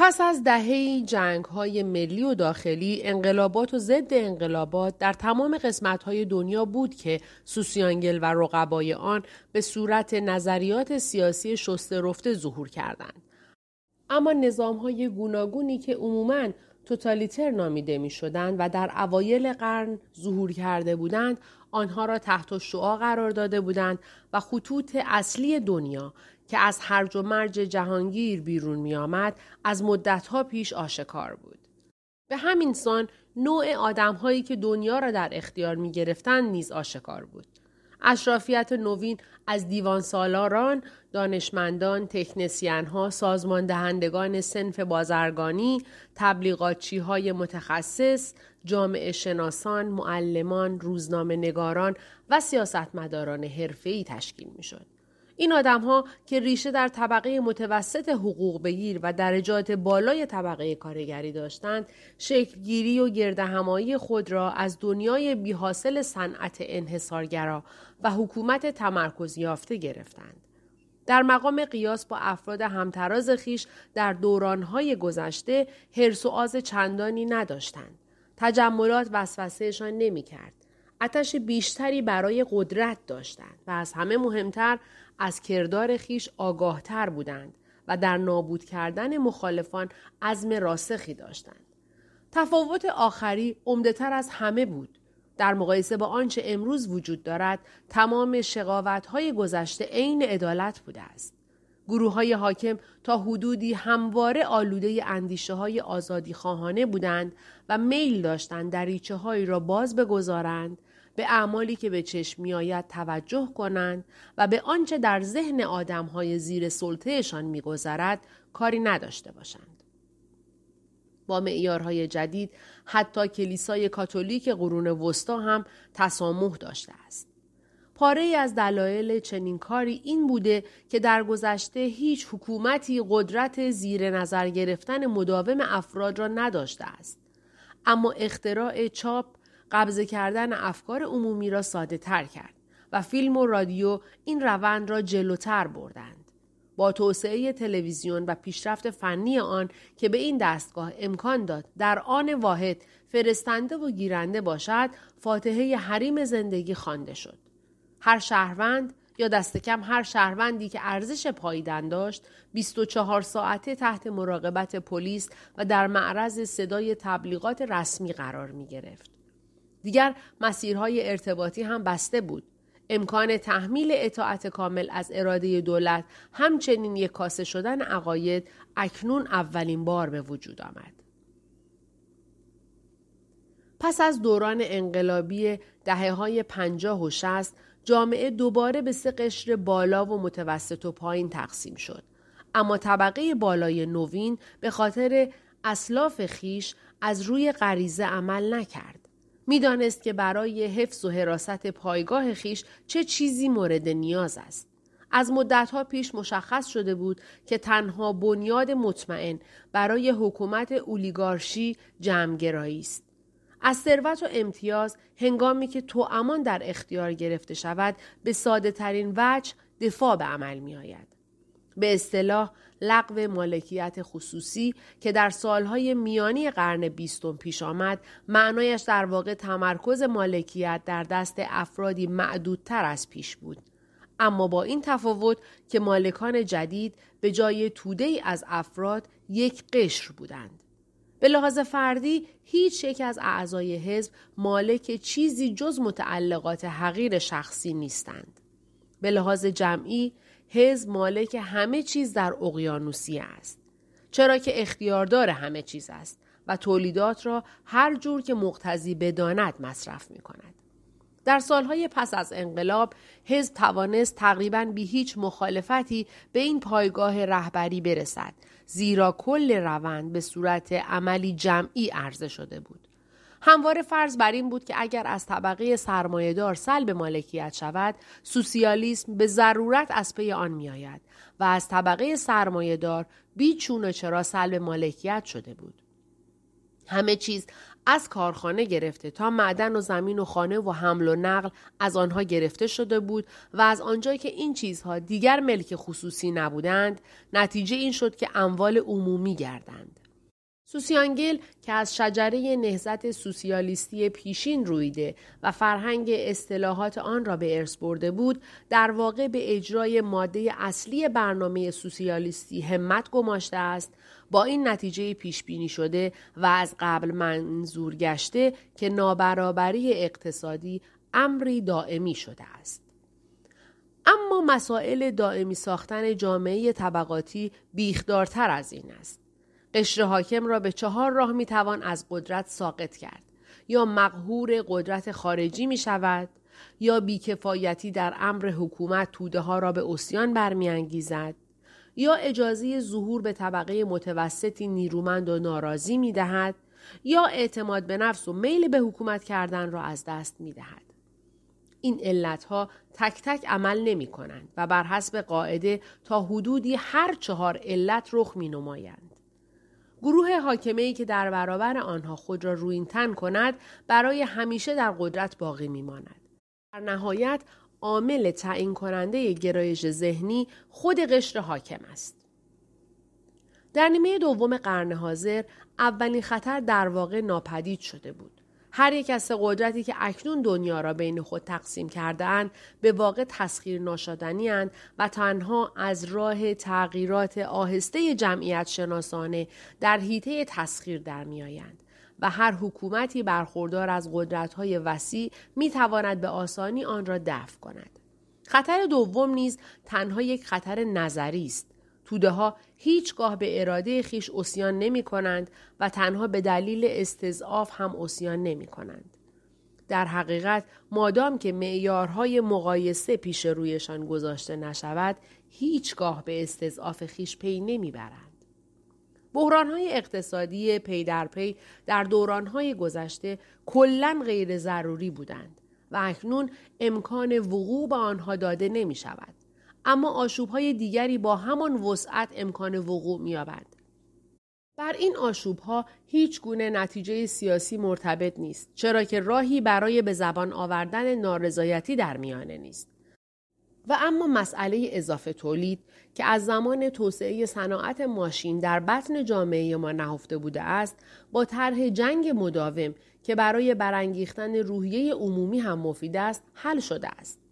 پس از دهه جنگ های ملی و داخلی انقلابات و ضد انقلابات در تمام قسمت های دنیا بود که سوسیانگل و رقبای آن به صورت نظریات سیاسی شسته رفته ظهور کردند. اما نظام های گوناگونی که عموماً توتالیتر نامیده می شدند و در اوایل قرن ظهور کرده بودند آنها را تحت شعا قرار داده بودند و خطوط اصلی دنیا که از هرج و مرج جهانگیر بیرون می آمد از مدتها پیش آشکار بود. به همین سان نوع آدم هایی که دنیا را در اختیار می گرفتن نیز آشکار بود. اشرافیت نوین از دیوان سالاران، دانشمندان، تکنسین ها، سازمان دهندگان سنف بازرگانی، تبلیغاتچی های متخصص، جامعه شناسان، معلمان، روزنامه نگاران و سیاستمداران حرفه‌ای تشکیل می شد. این آدم ها که ریشه در طبقه متوسط حقوق بگیر و درجات بالای طبقه کارگری داشتند، شکلگیری و گردهمایی خود را از دنیای بیحاصل صنعت انحصارگرا و حکومت تمرکز یافته گرفتند. در مقام قیاس با افراد همتراز خیش در دورانهای گذشته حرس و آز چندانی نداشتند. تجملات وسوسهشان نمی‌کرد. اتش بیشتری برای قدرت داشتند و از همه مهمتر از کردار خیش آگاهتر بودند و در نابود کردن مخالفان عزم راسخی داشتند. تفاوت آخری عمدهتر از همه بود. در مقایسه با آنچه امروز وجود دارد تمام شقاوت های گذشته عین عدالت بوده است. گروه های حاکم تا حدودی همواره آلوده اندیشه های آزادی خواهانه بودند و میل داشتند دریچه هایی را باز بگذارند به اعمالی که به چشم میآید توجه کنند و به آنچه در ذهن آدمهای زیر سلطهشان میگذرد کاری نداشته باشند. با معیارهای جدید حتی کلیسای کاتولیک قرون وسطا هم تسامح داشته است. پاره از دلایل چنین کاری این بوده که در گذشته هیچ حکومتی قدرت زیر نظر گرفتن مداوم افراد را نداشته است. اما اختراع چاپ قبضه کردن افکار عمومی را ساده تر کرد و فیلم و رادیو این روند را جلوتر بردند. با توسعه تلویزیون و پیشرفت فنی آن که به این دستگاه امکان داد در آن واحد فرستنده و گیرنده باشد فاتحه حریم زندگی خوانده شد هر شهروند یا دست کم هر شهروندی که ارزش پاییدن داشت 24 ساعته تحت مراقبت پلیس و در معرض صدای تبلیغات رسمی قرار می گرفت. دیگر مسیرهای ارتباطی هم بسته بود. امکان تحمیل اطاعت کامل از اراده دولت همچنین یک کاسه شدن عقاید اکنون اولین بار به وجود آمد. پس از دوران انقلابی دهه های پنجاه و شست جامعه دوباره به سه قشر بالا و متوسط و پایین تقسیم شد. اما طبقه بالای نوین به خاطر اسلاف خیش از روی غریزه عمل نکرد. می‌دانست که برای حفظ و حراست پایگاه خیش چه چیزی مورد نیاز است. از مدتها پیش مشخص شده بود که تنها بنیاد مطمئن برای حکومت اولیگارشی جمعگرایی است. از ثروت و امتیاز هنگامی که تو امان در اختیار گرفته شود به ساده ترین وجه دفاع به عمل می آید. به اصطلاح لغو مالکیت خصوصی که در سالهای میانی قرن بیستم پیش آمد معنایش در واقع تمرکز مالکیت در دست افرادی معدودتر از پیش بود. اما با این تفاوت که مالکان جدید به جای توده ای از افراد یک قشر بودند. به لحاظ فردی هیچ یک از اعضای حزب مالک چیزی جز متعلقات حقیر شخصی نیستند. به لحاظ جمعی حزب مالک همه چیز در اقیانوسیه است. چرا که اختیاردار همه چیز است و تولیدات را هر جور که مقتضی بداند مصرف می کند. در سالهای پس از انقلاب حزب توانست تقریبا بی هیچ مخالفتی به این پایگاه رهبری برسد زیرا کل روند به صورت عملی جمعی عرضه شده بود. همواره فرض بر این بود که اگر از طبقه سرمایهدار سلب مالکیت شود سوسیالیسم به ضرورت از پی آن میآید و از طبقه سرمایهدار بیچون و چرا سلب مالکیت شده بود همه چیز از کارخانه گرفته تا معدن و زمین و خانه و حمل و نقل از آنها گرفته شده بود و از آنجایی که این چیزها دیگر ملک خصوصی نبودند نتیجه این شد که اموال عمومی گردند. سوسیانگل که از شجره نهزت سوسیالیستی پیشین رویده و فرهنگ اصطلاحات آن را به ارث برده بود در واقع به اجرای ماده اصلی برنامه سوسیالیستی همت گماشته است. با این نتیجه پیش بینی شده و از قبل منظور گشته که نابرابری اقتصادی امری دائمی شده است. اما مسائل دائمی ساختن جامعه طبقاتی بیخدارتر از این است. قشر حاکم را به چهار راه می توان از قدرت ساقط کرد یا مقهور قدرت خارجی می شود یا بیکفایتی در امر حکومت توده ها را به اسیان برمیانگیزد یا اجازه ظهور به طبقه متوسطی نیرومند و ناراضی می دهد یا اعتماد به نفس و میل به حکومت کردن را از دست می دهد. این علتها تک تک عمل نمی کنند و بر حسب قاعده تا حدودی هر چهار علت رخ می نمایند. گروه حاکمه ای که در برابر آنها خود را روین تن کند برای همیشه در قدرت باقی می ماند. در نهایت عامل تعیین کننده گرایش ذهنی خود قشر حاکم است. در نیمه دوم قرن حاضر اولین خطر در واقع ناپدید شده بود. هر یک از قدرتی که اکنون دنیا را بین خود تقسیم کردهاند به واقع تسخیر ناشدنی و تنها از راه تغییرات آهسته جمعیت شناسانه در حیطه تسخیر در میآیند. و هر حکومتی برخوردار از قدرت‌های وسیع می‌تواند به آسانی آن را دفع کند. خطر دوم نیز تنها یک خطر نظری است. توده ها هیچگاه به اراده خیش اسیان نمی کنند و تنها به دلیل استضعاف هم اسیان نمی کنند. در حقیقت مادام که معیارهای مقایسه پیش رویشان گذاشته نشود هیچگاه به استضعاف خویش پی نمی‌برند. بحرانهای اقتصادی پی در پی در دورانهای گذشته کلا غیر ضروری بودند و اکنون امکان وقوع به آنها داده نمی شود. اما آشوبهای دیگری با همان وسعت امکان وقوع می یابند. بر این آشوبها هیچ گونه نتیجه سیاسی مرتبط نیست چرا که راهی برای به زبان آوردن نارضایتی در میانه نیست. و اما مسئله اضافه تولید که از زمان توسعه صناعت ماشین در بطن جامعه ما نهفته بوده است با طرح جنگ مداوم که برای برانگیختن روحیه عمومی هم مفید است حل شده است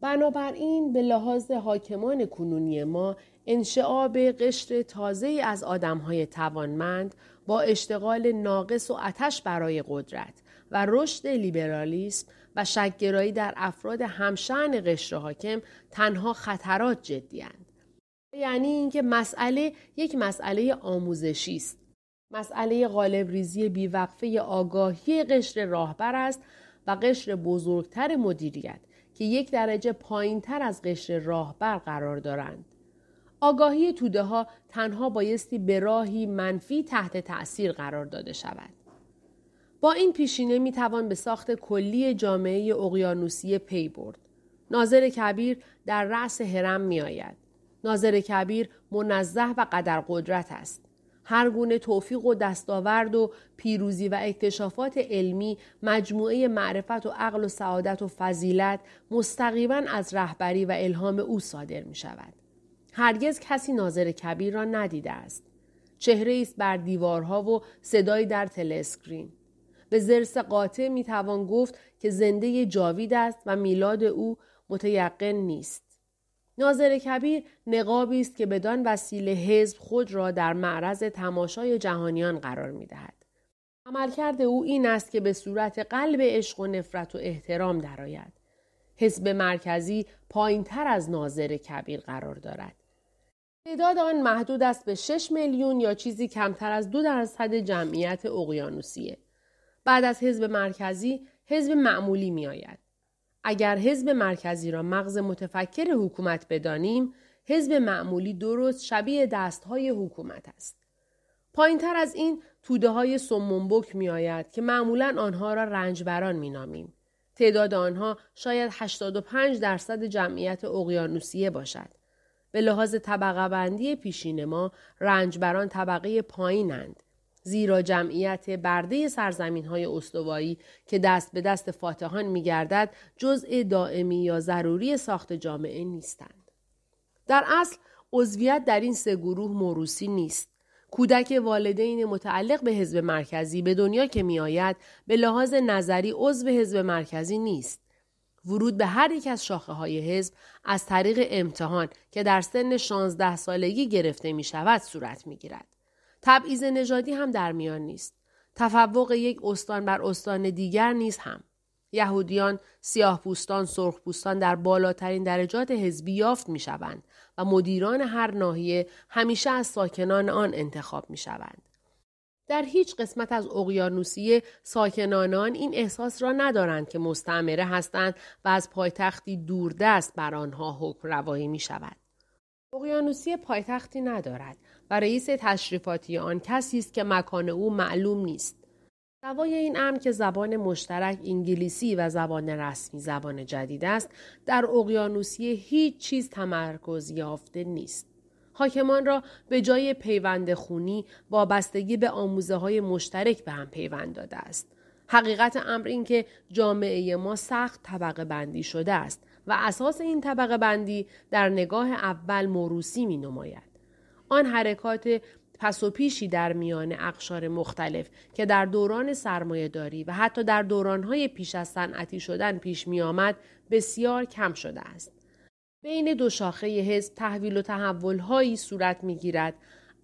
بنابراین به لحاظ حاکمان کنونی ما انشعاب قشر تازه از آدمهای توانمند با اشتغال ناقص و اتش برای قدرت و رشد لیبرالیسم و شکگرایی در افراد همشن قشر حاکم تنها خطرات جدیاند. یعنی اینکه مسئله یک مسئله آموزشی است. مسئله غالب ریزی بیوقفه آگاهی قشر راهبر است و قشر بزرگتر مدیریت که یک درجه پایین تر از قشر راهبر قرار دارند. آگاهی توده ها تنها بایستی به راهی منفی تحت تأثیر قرار داده شود. با این پیشینه می توان به ساخت کلی جامعه اقیانوسی پی برد. ناظر کبیر در رأس هرم می آید. ناظر کبیر منزه و قدر قدرت است. هر گونه توفیق و دستاورد و پیروزی و اکتشافات علمی مجموعه معرفت و عقل و سعادت و فضیلت مستقیما از رهبری و الهام او صادر می شود. هرگز کسی ناظر کبیر را ندیده است. چهره است بر دیوارها و صدایی در تلسکرین. به زرس قاطع می توان گفت که زنده جاوید است و میلاد او متیقن نیست. ناظر کبیر نقابی است که بدان وسیله حزب خود را در معرض تماشای جهانیان قرار می دهد. عملکرد او این است که به صورت قلب عشق و نفرت و احترام درآید. حزب مرکزی پایین تر از ناظر کبیر قرار دارد. تعداد آن محدود است به 6 میلیون یا چیزی کمتر از دو درصد جمعیت اقیانوسیه. بعد از حزب مرکزی حزب معمولی می آید. اگر حزب مرکزی را مغز متفکر حکومت بدانیم حزب معمولی درست شبیه دستهای حکومت است. پایین تر از این توده های سمونبک می آید که معمولا آنها را رنجبران می نامیم. تعداد آنها شاید 85 درصد جمعیت اقیانوسیه باشد. به لحاظ طبقه بندی پیشین ما رنجبران طبقه پایینند. زیرا جمعیت برده سرزمین های استوایی که دست به دست فاتحان می گردد جزء دائمی یا ضروری ساخت جامعه نیستند. در اصل عضویت در این سه گروه موروسی نیست. کودک والدین متعلق به حزب مرکزی به دنیا که می آید به لحاظ نظری عضو حزب مرکزی نیست. ورود به هر یک از شاخه های حزب از طریق امتحان که در سن 16 سالگی گرفته می شود صورت می گیرد. تبعیض نژادی هم در میان نیست. تفوق یک استان بر استان دیگر نیز هم. یهودیان، سیاه پوستان، سرخ پوستان در بالاترین درجات حزبی یافت می شوند و مدیران هر ناحیه همیشه از ساکنان آن انتخاب می شوند. در هیچ قسمت از اقیانوسیه ساکنان آن این احساس را ندارند که مستعمره هستند و از پایتختی دوردست بر آنها حکم روایی می شود. اقیانوسیه پایتختی ندارد و رئیس تشریفاتی آن کسی است که مکان او معلوم نیست. سوای این امر که زبان مشترک انگلیسی و زبان رسمی زبان جدید است در اقیانوسیه هیچ چیز تمرکز یافته نیست حاکمان را به جای پیوند خونی وابستگی به آموزه های مشترک به هم پیوند داده است حقیقت امر این که جامعه ما سخت طبقه بندی شده است و اساس این طبقه بندی در نگاه اول موروسی می نماید. آن حرکات پس و پیشی در میان اقشار مختلف که در دوران سرمایه داری و حتی در دورانهای پیش از صنعتی شدن پیش می آمد بسیار کم شده است. بین دو شاخه حزب تحویل و تحول هایی صورت می گیرد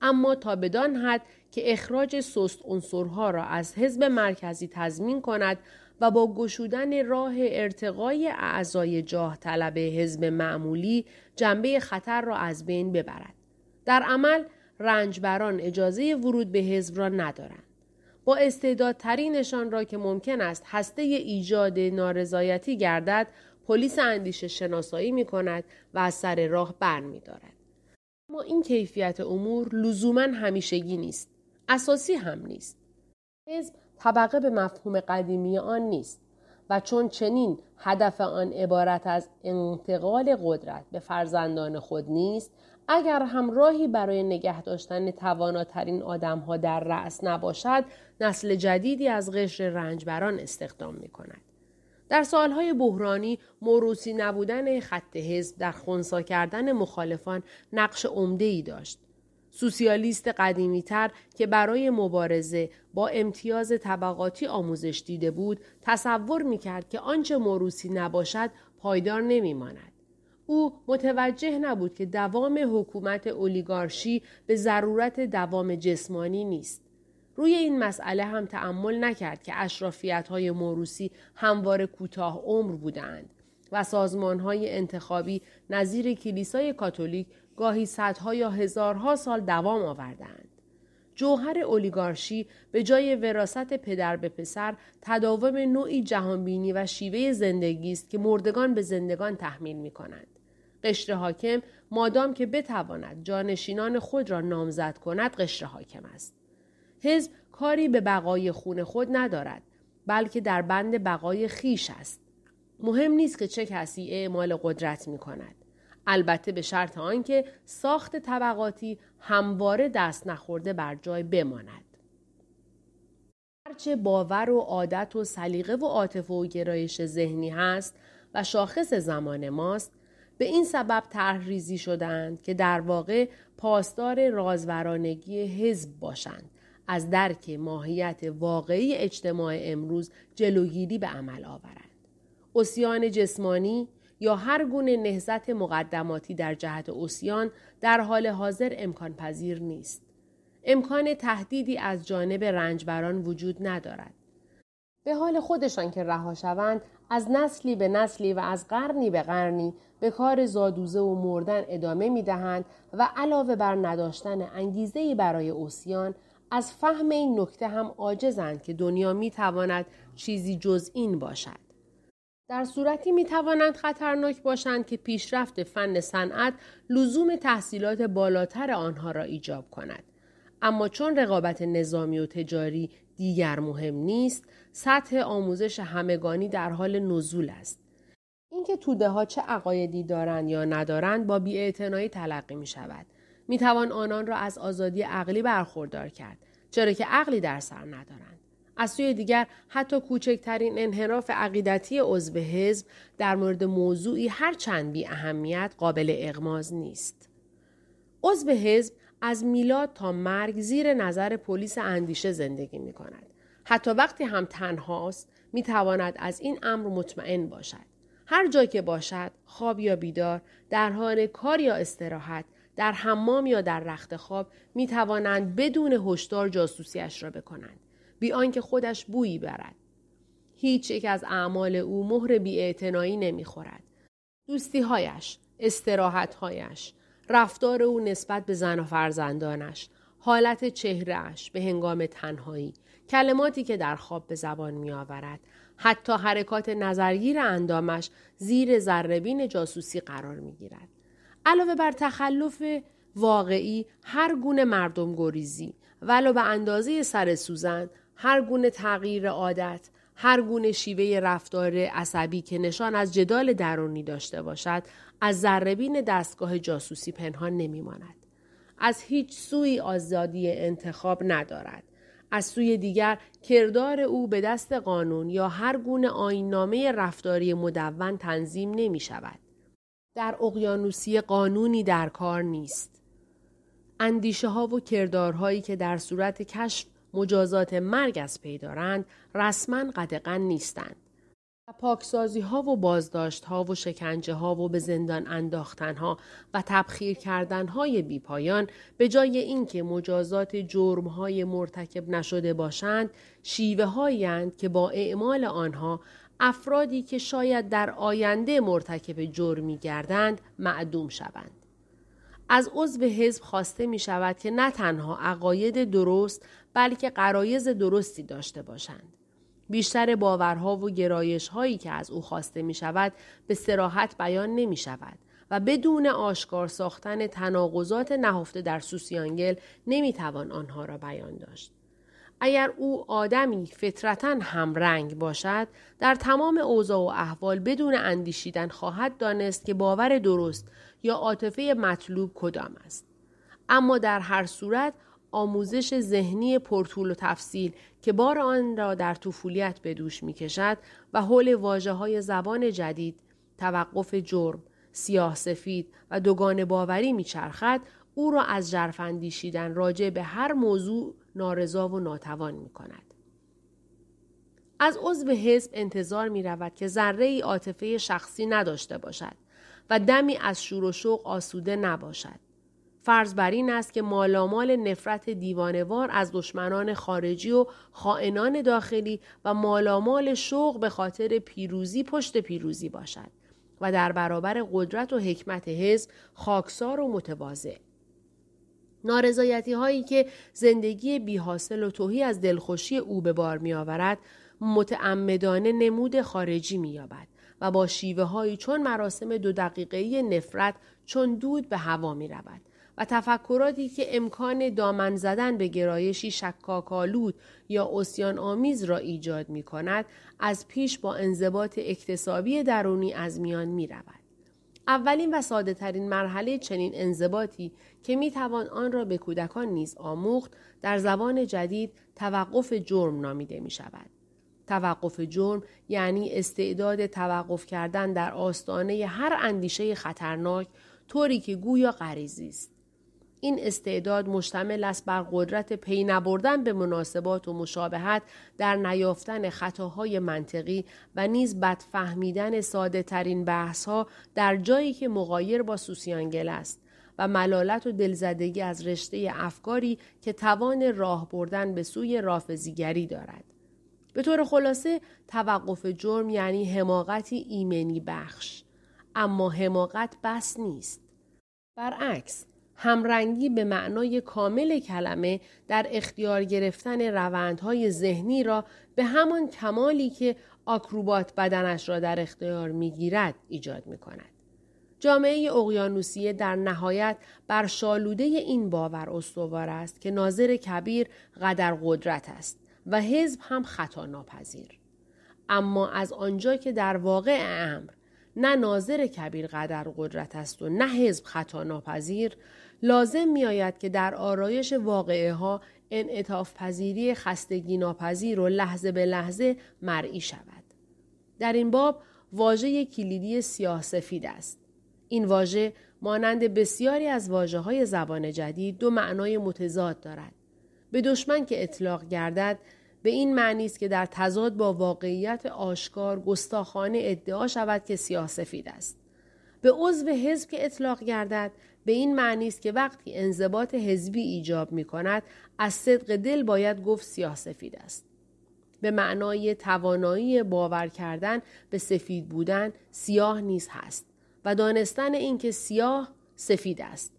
اما تا بدان حد که اخراج سست عنصرها را از حزب مرکزی تضمین کند و با گشودن راه ارتقای اعضای جاه طلب حزب معمولی جنبه خطر را از بین ببرد. در عمل رنجبران اجازه ورود به حزب را ندارند. با استعدادترینشان را که ممکن است هسته ایجاد نارضایتی گردد پلیس اندیشه شناسایی می کند و از سر راه بر می دارد. اما این کیفیت امور لزوما همیشگی نیست. اساسی هم نیست. حزب طبقه به مفهوم قدیمی آن نیست و چون چنین هدف آن عبارت از انتقال قدرت به فرزندان خود نیست اگر هم راهی برای نگه داشتن تواناترین آدمها در رأس نباشد نسل جدیدی از قشر رنجبران استخدام می کند. در سالهای بحرانی موروسی نبودن خط حزب در خونسا کردن مخالفان نقش عمده ای داشت. سوسیالیست قدیمی تر که برای مبارزه با امتیاز طبقاتی آموزش دیده بود تصور می کرد که آنچه موروسی نباشد پایدار نمی ماند. او متوجه نبود که دوام حکومت اولیگارشی به ضرورت دوام جسمانی نیست. روی این مسئله هم تأمل نکرد که اشرافیت های موروسی هموار کوتاه عمر بودند و سازمان های انتخابی نظیر کلیسای کاتولیک گاهی صدها یا هزارها سال دوام آوردند. جوهر اولیگارشی به جای وراست پدر به پسر تداوم نوعی جهانبینی و شیوه زندگی است که مردگان به زندگان تحمیل می کنند. قشر حاکم مادام که بتواند جانشینان خود را نامزد کند قشر حاکم است. حزب کاری به بقای خون خود ندارد بلکه در بند بقای خیش است. مهم نیست که چه کسی اعمال قدرت می کند. البته به شرط آنکه ساخت طبقاتی همواره دست نخورده بر جای بماند. هرچه باور و عادت و سلیقه و عاطفه و گرایش ذهنی هست و شاخص زمان ماست به این سبب طرح شدند که در واقع پاسدار رازورانگی حزب باشند از درک ماهیت واقعی اجتماع امروز جلوگیری به عمل آورند. اسیان جسمانی یا هر گونه نهزت مقدماتی در جهت اوسیان در حال حاضر امکان پذیر نیست. امکان تهدیدی از جانب رنجبران وجود ندارد. به حال خودشان که رها شوند از نسلی به نسلی و از قرنی به قرنی به کار زادوزه و مردن ادامه می دهند و علاوه بر نداشتن انگیزه برای اوسیان از فهم این نکته هم عاجزند که دنیا می تواند چیزی جز این باشد. در صورتی می توانند خطرناک باشند که پیشرفت فن صنعت لزوم تحصیلات بالاتر آنها را ایجاب کند. اما چون رقابت نظامی و تجاری دیگر مهم نیست، سطح آموزش همگانی در حال نزول است. اینکه توده ها چه عقایدی دارند یا ندارند با بیاعتنایی تلقی می شود. می توان آنان را از آزادی عقلی برخوردار کرد. چرا که عقلی در سر ندارند. از سوی دیگر حتی کوچکترین انحراف عقیدتی عضو حزب در مورد موضوعی هر چند بی اهمیت قابل اغماز نیست. عضو حزب از میلاد تا مرگ زیر نظر پلیس اندیشه زندگی می کند. حتی وقتی هم تنهاست می تواند از این امر مطمئن باشد. هر جا که باشد خواب یا بیدار در حال کار یا استراحت در حمام یا در رخت خواب می توانند بدون هشدار جاسوسیش را بکنند بی آنکه خودش بویی برد هیچ یک از اعمال او مهر بیاعتنایی نمی‌خورد دوستیهایش استراحتهایش رفتار او نسبت به زن و فرزندانش حالت چهرهش به هنگام تنهایی کلماتی که در خواب به زبان می آورد حتی حرکات نظرگیر اندامش زیر ذربین جاسوسی قرار می گیرد. علاوه بر تخلف واقعی هر گونه مردم گریزی ولو به اندازه سر سوزن هر گونه تغییر عادت هر گونه شیوه رفتار عصبی که نشان از جدال درونی داشته باشد از ذربین دستگاه جاسوسی پنهان نمیماند از هیچ سوی آزادی انتخاب ندارد از سوی دیگر کردار او به دست قانون یا هر گونه آینامه رفتاری مدون تنظیم نمی شود. در اقیانوسی قانونی در کار نیست. اندیشه ها و کردارهایی که در صورت کشف مجازات مرگ از پی دارند رسما قدقن نیستند. و پاکسازی ها و بازداشت ها و شکنجه ها و به زندان انداختن ها و تبخیر کردن های بیپایان به جای اینکه مجازات جرم های مرتکب نشده باشند شیوه هایی که با اعمال آنها افرادی که شاید در آینده مرتکب جرمی گردند معدوم شوند. از عضو حزب خواسته می شود که نه تنها عقاید درست بلکه قرایز درستی داشته باشند. بیشتر باورها و گرایش هایی که از او خواسته می شود به سراحت بیان نمی شود و بدون آشکار ساختن تناقضات نهفته در سوسیانگل نمی توان آنها را بیان داشت. اگر او آدمی فطرتا همرنگ باشد در تمام اوضاع و احوال بدون اندیشیدن خواهد دانست که باور درست یا عاطفه مطلوب کدام است اما در هر صورت آموزش ذهنی پرطول و تفصیل که بار آن را در طفولیت به دوش می کشد و حول واجه های زبان جدید، توقف جرم، سیاه سفید و دوگان باوری می چرخد، او را از جرفندیشیدن راجع به هر موضوع نارضا و ناتوان می کند. از عضو حزب انتظار می رود که ذره ای عاطفه شخصی نداشته باشد و دمی از شور و شوق آسوده نباشد. فرض بر این است که مالامال نفرت دیوانوار از دشمنان خارجی و خائنان داخلی و مالامال شوق به خاطر پیروزی پشت پیروزی باشد و در برابر قدرت و حکمت حزب خاکسار و متواضع نارضایتی هایی که زندگی بیحاصل و توهی از دلخوشی او به بار می آورد متعمدانه نمود خارجی می یابد با شیوه هایی چون مراسم دو دقیقه نفرت چون دود به هوا می رود و تفکراتی که امکان دامن زدن به گرایشی شکاکالود یا اسیان آمیز را ایجاد می کند از پیش با انضباط اکتسابی درونی از میان می رود. اولین و ساده ترین مرحله چنین انضباطی که می توان آن را به کودکان نیز آموخت در زبان جدید توقف جرم نامیده می شود. توقف جرم یعنی استعداد توقف کردن در آستانه هر اندیشه خطرناک طوری که گویا غریزی است. این استعداد مشتمل است بر قدرت پی نبردن به مناسبات و مشابهت در نیافتن خطاهای منطقی و نیز بد فهمیدن ساده ترین بحث ها در جایی که مغایر با سوسیانگل است و ملالت و دلزدگی از رشته افکاری که توان راه بردن به سوی رافزیگری دارد. به طور خلاصه توقف جرم یعنی حماقتی ایمنی بخش اما حماقت بس نیست. برعکس همرنگی به معنای کامل کلمه در اختیار گرفتن روندهای ذهنی را به همان کمالی که آکروبات بدنش را در اختیار می‌گیرد ایجاد می کند. جامعه اقیانوسیه در نهایت بر شالوده این باور استوار است که ناظر کبیر قدر قدرت است و حزب هم خطا ناپذیر. اما از آنجا که در واقع امر نه ناظر کبیر قدر قدرت است و نه حزب خطا ناپذیر لازم می آید که در آرایش واقعه ها انعطاف پذیری خستگی ناپذیر و لحظه به لحظه مرئی شود. در این باب واژه کلیدی سیاه سفید است. این واژه مانند بسیاری از واجه های زبان جدید دو معنای متضاد دارد. به دشمن که اطلاق گردد به این معنی است که در تضاد با واقعیت آشکار گستاخانه ادعا شود که سیاه سفید است. به عضو حزب که اطلاق گردد به این معنی است که وقتی انضباط حزبی ایجاب می کند از صدق دل باید گفت سیاه سفید است. به معنای توانایی باور کردن به سفید بودن سیاه نیز هست و دانستن اینکه سیاه سفید است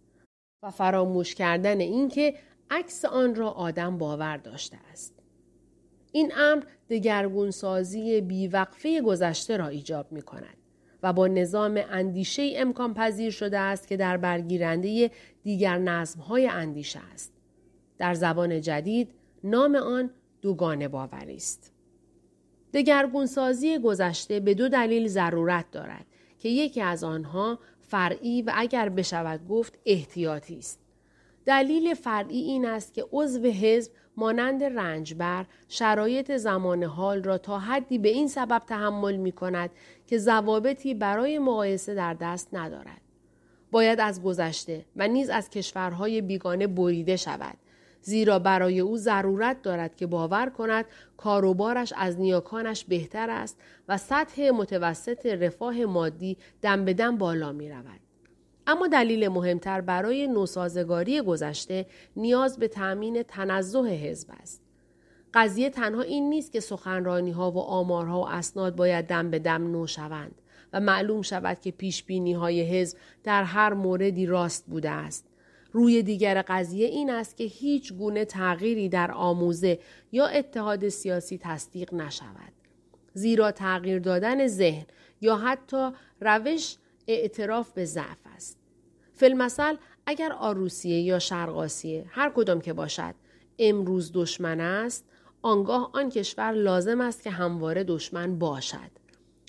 و فراموش کردن اینکه عکس آن را آدم باور داشته است. این امر دگرگونسازی بیوقفه گذشته را ایجاب می کند و با نظام اندیشه امکان پذیر شده است که در برگیرنده دیگر نظم های اندیشه است. در زبان جدید نام آن دوگانه باوری است. دگرگونسازی گذشته به دو دلیل ضرورت دارد که یکی از آنها فرعی و اگر بشود گفت احتیاطی است. دلیل فرعی این است که عضو حزب مانند رنجبر شرایط زمان حال را تا حدی به این سبب تحمل می کند که ضوابطی برای مقایسه در دست ندارد. باید از گذشته و نیز از کشورهای بیگانه بریده شود. زیرا برای او ضرورت دارد که باور کند کاروبارش از نیاکانش بهتر است و سطح متوسط رفاه مادی دم به دم بالا می رود. اما دلیل مهمتر برای نوسازگاری گذشته نیاز به تأمین تنزه حزب است. قضیه تنها این نیست که سخنرانی ها و آمارها و اسناد باید دم به دم نو شوند و معلوم شود که پیش بینی های حزب در هر موردی راست بوده است. روی دیگر قضیه این است که هیچ گونه تغییری در آموزه یا اتحاد سیاسی تصدیق نشود. زیرا تغییر دادن ذهن یا حتی روش اعتراف به ضعف است. فیلمسل اگر آروسیه یا شرقاسیه هر کدام که باشد امروز دشمن است آنگاه آن کشور لازم است که همواره دشمن باشد.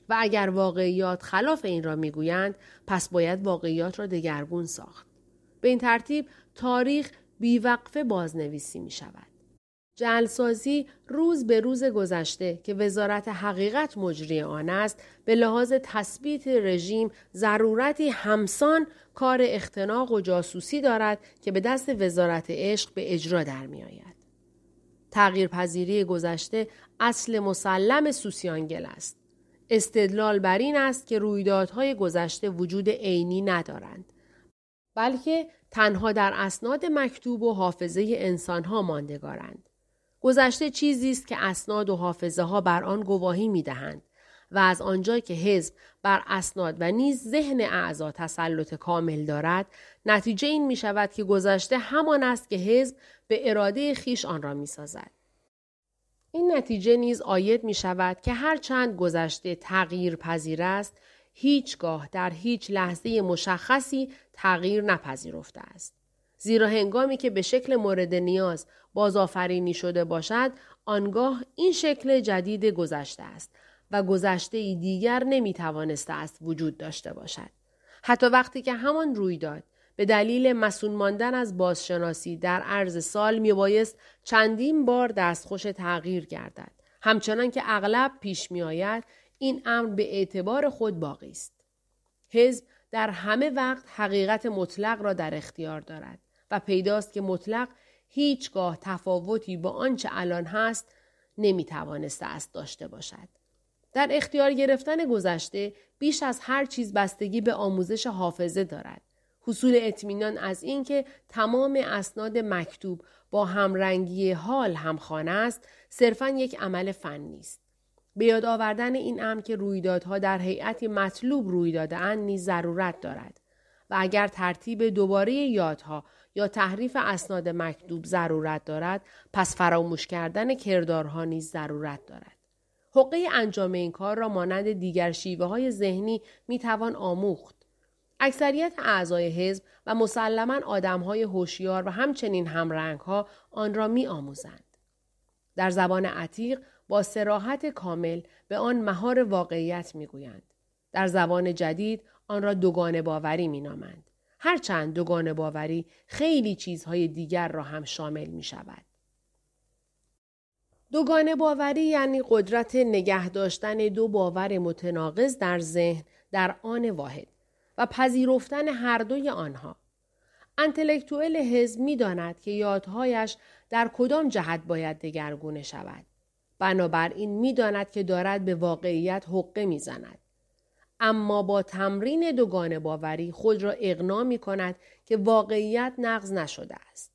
و اگر واقعیات خلاف این را می‌گویند پس باید واقعیات را دگرگون ساخت. به این ترتیب تاریخ بیوقفه بازنویسی می شود جلسازی روز به روز گذشته که وزارت حقیقت مجری آن است به لحاظ تثبیت رژیم ضرورتی همسان کار اختناق و جاسوسی دارد که به دست وزارت عشق به اجرا در می آید. تغییر پذیری گذشته اصل مسلم سوسیانگل است. استدلال بر این است که رویدادهای گذشته وجود عینی ندارند. بلکه تنها در اسناد مکتوب و حافظه انسانها ماندگارند. گذشته چیزی است که اسناد و حافظه ها بر آن گواهی می دهند و از آنجا که حزب بر اسناد و نیز ذهن اعضا تسلط کامل دارد نتیجه این می شود که گذشته همان است که حزب به اراده خیش آن را می سازد. این نتیجه نیز آید می شود که هرچند گذشته تغییر پذیر است هیچگاه در هیچ لحظه مشخصی تغییر نپذیرفته است. زیرا هنگامی که به شکل مورد نیاز بازآفرینی شده باشد آنگاه این شکل جدید گذشته است و گذشته ای دیگر نمی توانسته است وجود داشته باشد. حتی وقتی که همان رویداد به دلیل مسون ماندن از بازشناسی در عرض سال می بایست چندین بار دستخوش تغییر گردد. همچنان که اغلب پیش می آید این امر به اعتبار خود باقی است. حزب در همه وقت حقیقت مطلق را در اختیار دارد و پیداست که مطلق هیچگاه تفاوتی با آنچه الان هست نمی توانسته است داشته باشد. در اختیار گرفتن گذشته بیش از هر چیز بستگی به آموزش حافظه دارد. حصول اطمینان از اینکه تمام اسناد مکتوب با همرنگی حال همخانه است صرفا یک عمل فنی است. به یاد آوردن این امر که رویدادها در هیئتی مطلوب روی دادهاند نیز ضرورت دارد و اگر ترتیب دوباره یادها یا تحریف اسناد مکتوب ضرورت دارد پس فراموش کردن کردارها نیز ضرورت دارد حقه انجام این کار را مانند دیگر شیوه های ذهنی می توان آموخت اکثریت اعضای حزب و مسلما آدم های هوشیار و همچنین همرنگ ها آن را می آموزند. در زبان عتیق با سراحت کامل به آن مهار واقعیت می گویند. در زبان جدید آن را دوگانه باوری می نامند. هرچند دوگانه باوری خیلی چیزهای دیگر را هم شامل می شود. دوگانه باوری یعنی قدرت نگه داشتن دو باور متناقض در ذهن در آن واحد و پذیرفتن هر دوی آنها. انتلکتوئل حزب می داند که یادهایش در کدام جهت باید دگرگونه شود. بنابراین می داند که دارد به واقعیت حقه می زند. اما با تمرین دوگانه باوری خود را اقنا می کند که واقعیت نقض نشده است.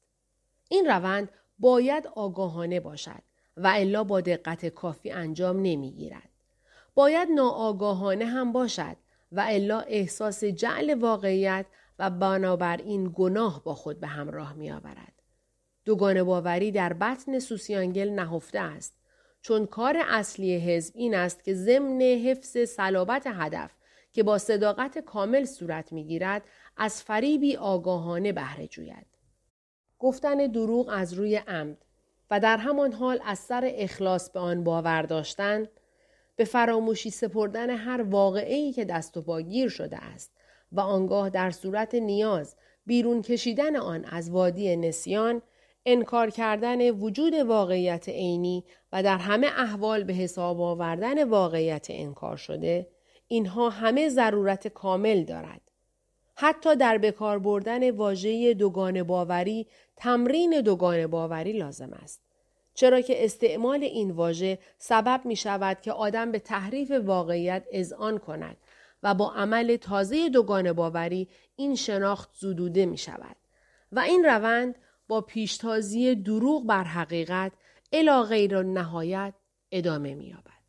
این روند باید آگاهانه باشد و الا با دقت کافی انجام نمی گیرد. باید ناآگاهانه هم باشد و الا احساس جعل واقعیت و بنابراین گناه با خود به همراه می آورد. دوگانه باوری در بطن سوسیانگل نهفته است چون کار اصلی حزب این است که ضمن حفظ صلابت هدف که با صداقت کامل صورت می‌گیرد از فریبی آگاهانه بهره جوید. گفتن دروغ از روی عمد و در همان حال از سر اخلاص به آن باور داشتن به فراموشی سپردن هر واقعی که دست و پاگیر شده است و آنگاه در صورت نیاز بیرون کشیدن آن از وادی نسیان انکار کردن وجود واقعیت عینی و در همه احوال به حساب آوردن واقعیت انکار شده اینها همه ضرورت کامل دارد. حتی در بکار بردن واژه دوگان باوری تمرین دوگان باوری لازم است. چرا که استعمال این واژه سبب می شود که آدم به تحریف واقعیت اذعان کند و با عمل تازه دوگان باوری این شناخت زدوده می شود. و این روند با پیشتازی دروغ بر حقیقت الا غیر نهایت ادامه می‌یابد.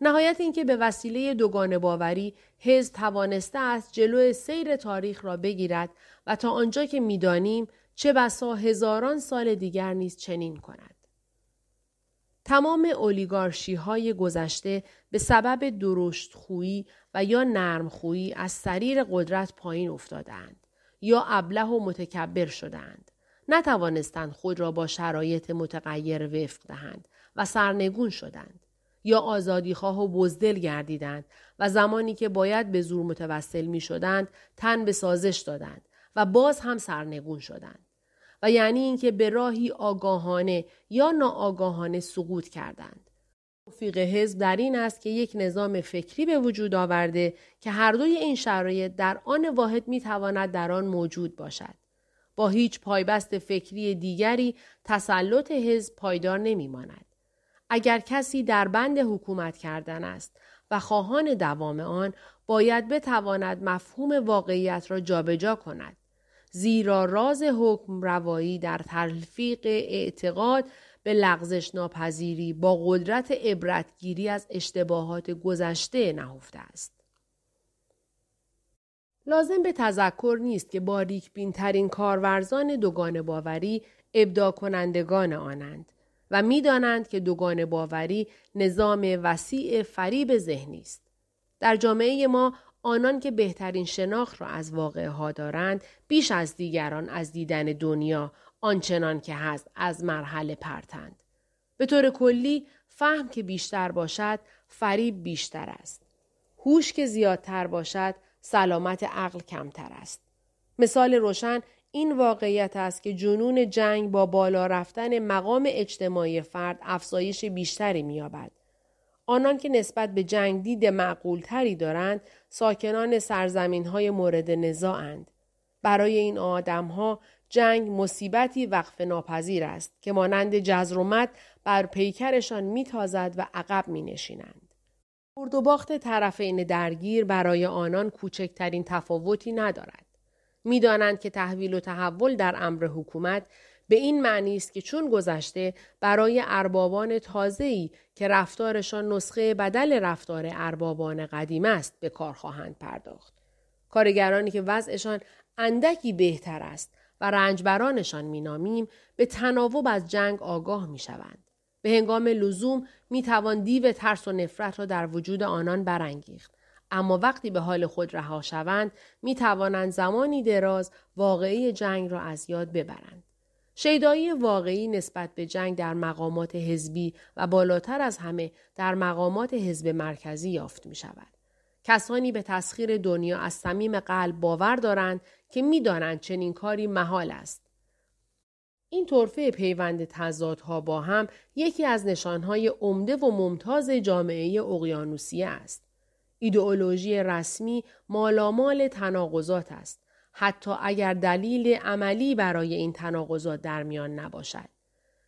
نهایت اینکه به وسیله دوگانه باوری حزب توانسته است جلو سیر تاریخ را بگیرد و تا آنجا که می‌دانیم چه بسا هزاران سال دیگر نیز چنین کند. تمام اولیگارشی های گذشته به سبب درشت خویی و یا نرم خویی از سریر قدرت پایین افتادند یا ابله و متکبر شدند. نتوانستند خود را با شرایط متغیر وفق دهند و سرنگون شدند یا آزادیخواه و بزدل گردیدند و زمانی که باید به زور متوسل می شدند تن به سازش دادند و باز هم سرنگون شدند و یعنی اینکه به راهی آگاهانه یا ناآگاهانه سقوط کردند. توفیق حزب در این است که یک نظام فکری به وجود آورده که هر دوی این شرایط در آن واحد می تواند در آن موجود باشد. با هیچ پایبست فکری دیگری تسلط حزب پایدار نمیماند. اگر کسی در بند حکومت کردن است و خواهان دوام آن باید بتواند مفهوم واقعیت را جابجا کند. زیرا راز حکم روایی در تلفیق اعتقاد به لغزش ناپذیری با قدرت عبرتگیری از اشتباهات گذشته نهفته است. لازم به تذکر نیست که باریک بین ترین کارورزان دوگان باوری ابدا کنندگان آنند و می‌دانند که دوگان باوری نظام وسیع فریب ذهنی است. در جامعه ما آنان که بهترین شناخت را از واقع ها دارند بیش از دیگران از دیدن دنیا آنچنان که هست از مرحله پرتند. به طور کلی فهم که بیشتر باشد فریب بیشتر است. هوش که زیادتر باشد سلامت عقل کمتر است. مثال روشن این واقعیت است که جنون جنگ با بالا رفتن مقام اجتماعی فرد افزایش بیشتری می‌یابد. آنان که نسبت به جنگ دید معقولتری دارند ساکنان سرزمین های مورد نزاعند. برای این آدمها جنگ مصیبتی وقف ناپذیر است که مانند جزرومت بر پیکرشان میتازد و عقب می نشینند. برد و باخت طرفین درگیر برای آنان کوچکترین تفاوتی ندارد. می‌دانند که تحویل و تحول در امر حکومت به این معنی است که چون گذشته برای اربابان تازه‌ای که رفتارشان نسخه بدل رفتار اربابان قدیم است به کار خواهند پرداخت. کارگرانی که وضعشان اندکی بهتر است و رنجبرانشان مینامیم به تناوب از جنگ آگاه می‌شوند. به هنگام لزوم می توان دیو ترس و نفرت را در وجود آنان برانگیخت. اما وقتی به حال خود رها شوند می توانند زمانی دراز واقعی جنگ را از یاد ببرند. شیدایی واقعی نسبت به جنگ در مقامات حزبی و بالاتر از همه در مقامات حزب مرکزی یافت می شود. کسانی به تسخیر دنیا از صمیم قلب باور دارند که می‌دانند چنین کاری محال است این طرفه پیوند تضادها با هم یکی از نشانهای عمده و ممتاز جامعه اقیانوسیه است. ایدئولوژی رسمی مالامال تناقضات است حتی اگر دلیل عملی برای این تناقضات در میان نباشد.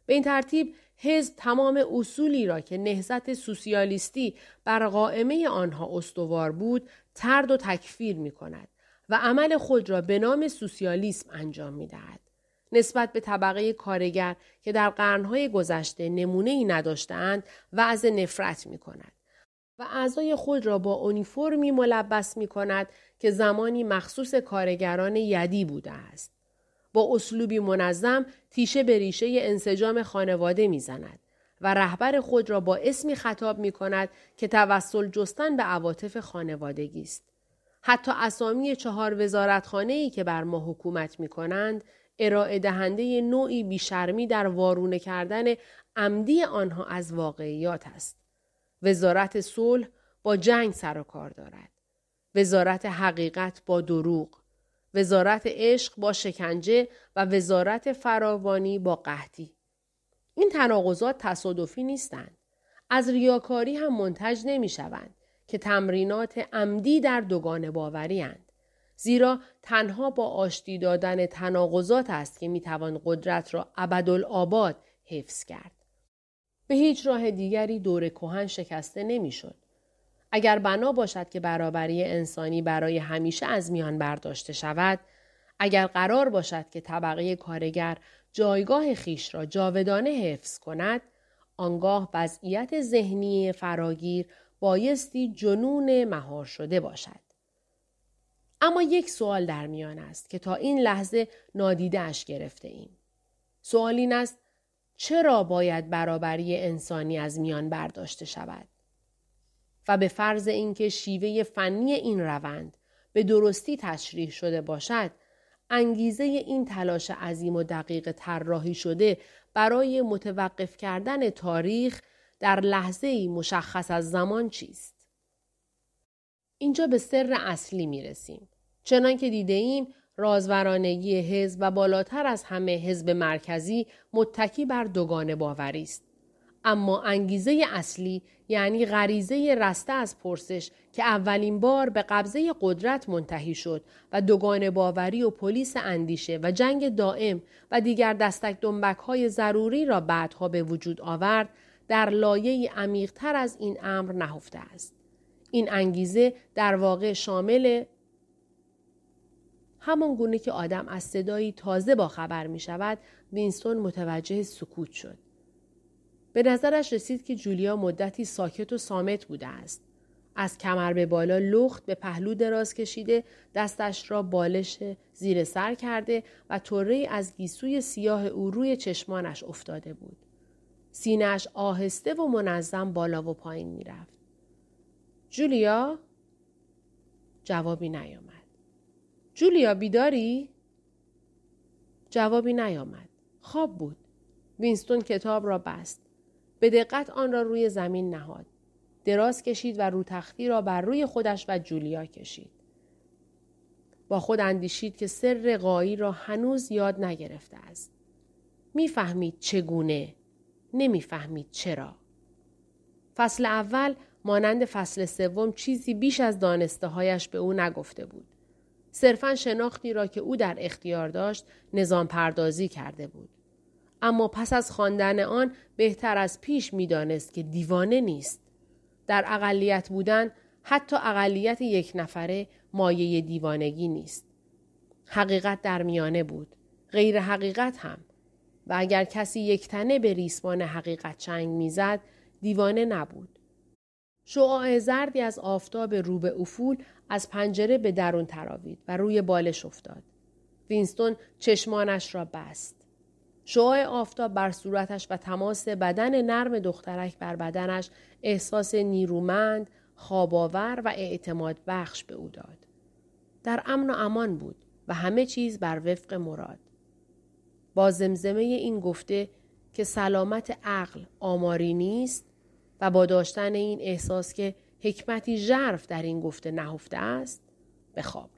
به این ترتیب حزب تمام اصولی را که نهزت سوسیالیستی بر قائمه آنها استوار بود ترد و تکفیر می کند و عمل خود را به نام سوسیالیسم انجام می دهد. نسبت به طبقه کارگر که در قرنهای گذشته نمونه ای نداشتند وضع نفرت می کند و اعضای خود را با اونیفرمی ملبس می کند که زمانی مخصوص کارگران یدی بوده است. با اسلوبی منظم تیشه به ریشه انسجام خانواده می‌زند و رهبر خود را با اسمی خطاب می کند که توسل جستن به عواطف خانوادگی است. حتی اسامی چهار وزارتخانه ای که بر ما حکومت می کنند ارائه دهنده نوعی بیشرمی در وارونه کردن عمدی آنها از واقعیات است. وزارت صلح با جنگ سر و کار دارد. وزارت حقیقت با دروغ. وزارت عشق با شکنجه و وزارت فراوانی با قحطی. این تناقضات تصادفی نیستند. از ریاکاری هم منتج نمی شوند که تمرینات عمدی در دوگانه باوری هند. زیرا تنها با آشتی دادن تناقضات است که می توان قدرت را ابدالآباد حفظ کرد. به هیچ راه دیگری دور کهن شکسته نمی‌شد. اگر بنا باشد که برابری انسانی برای همیشه از میان برداشته شود، اگر قرار باشد که طبقه کارگر جایگاه خیش را جاودانه حفظ کند، آنگاه وضعیت ذهنی فراگیر بایستی جنون مهار شده باشد. اما یک سوال در میان است که تا این لحظه نادیدهش گرفته ایم. سوال این است چرا باید برابری انسانی از میان برداشته شود؟ و به فرض اینکه شیوه فنی این روند به درستی تشریح شده باشد انگیزه این تلاش عظیم و دقیق طراحی شده برای متوقف کردن تاریخ در لحظه ای مشخص از زمان چیست؟ اینجا به سر اصلی می رسیم. چنان که دیده ایم رازورانگی حزب و بالاتر از همه حزب مرکزی متکی بر دوگانه باوری است. اما انگیزه اصلی یعنی غریزه رسته از پرسش که اولین بار به قبضه قدرت منتهی شد و دوگانه باوری و پلیس اندیشه و جنگ دائم و دیگر دستک دنبک های ضروری را بعدها به وجود آورد در لایه عمیقتر از این امر نهفته است. این انگیزه در واقع شامل همان گونه که آدم از صدایی تازه با خبر می شود وینستون متوجه سکوت شد. به نظرش رسید که جولیا مدتی ساکت و سامت بوده است. از کمر به بالا لخت به پهلو دراز کشیده دستش را بالش زیر سر کرده و طره از گیسوی سیاه او روی چشمانش افتاده بود. سینهش آهسته و منظم بالا و پایین می‌رفت. جولیا؟ جوابی نیامد. جولیا بیداری؟ جوابی نیامد. خواب بود. وینستون کتاب را بست. به دقت آن را روی زمین نهاد. دراز کشید و رو تختی را بر روی خودش و جولیا کشید. با خود اندیشید که سر قایی را هنوز یاد نگرفته است. می‌فهمید چگونه، نمی‌فهمید چرا. فصل اول مانند فصل سوم چیزی بیش از دانسته هایش به او نگفته بود. صرفا شناختی را که او در اختیار داشت نظام پردازی کرده بود. اما پس از خواندن آن بهتر از پیش می‌دانست که دیوانه نیست. در اقلیت بودن حتی اقلیت یک نفره مایه دیوانگی نیست. حقیقت در میانه بود. غیر حقیقت هم. و اگر کسی یک تنه به ریسمان حقیقت چنگ می‌زد دیوانه نبود. شعاع زردی از آفتاب رو به افول از پنجره به درون تراوید و روی بالش افتاد. وینستون چشمانش را بست. شعاع آفتاب بر صورتش و تماس بدن نرم دخترک بر بدنش احساس نیرومند، خواباور و اعتماد بخش به او داد. در امن و امان بود و همه چیز بر وفق مراد. با زمزمه این گفته که سلامت عقل آماری نیست و با داشتن این احساس که حکمتی ژرف در این گفته نهفته است؟ به خواب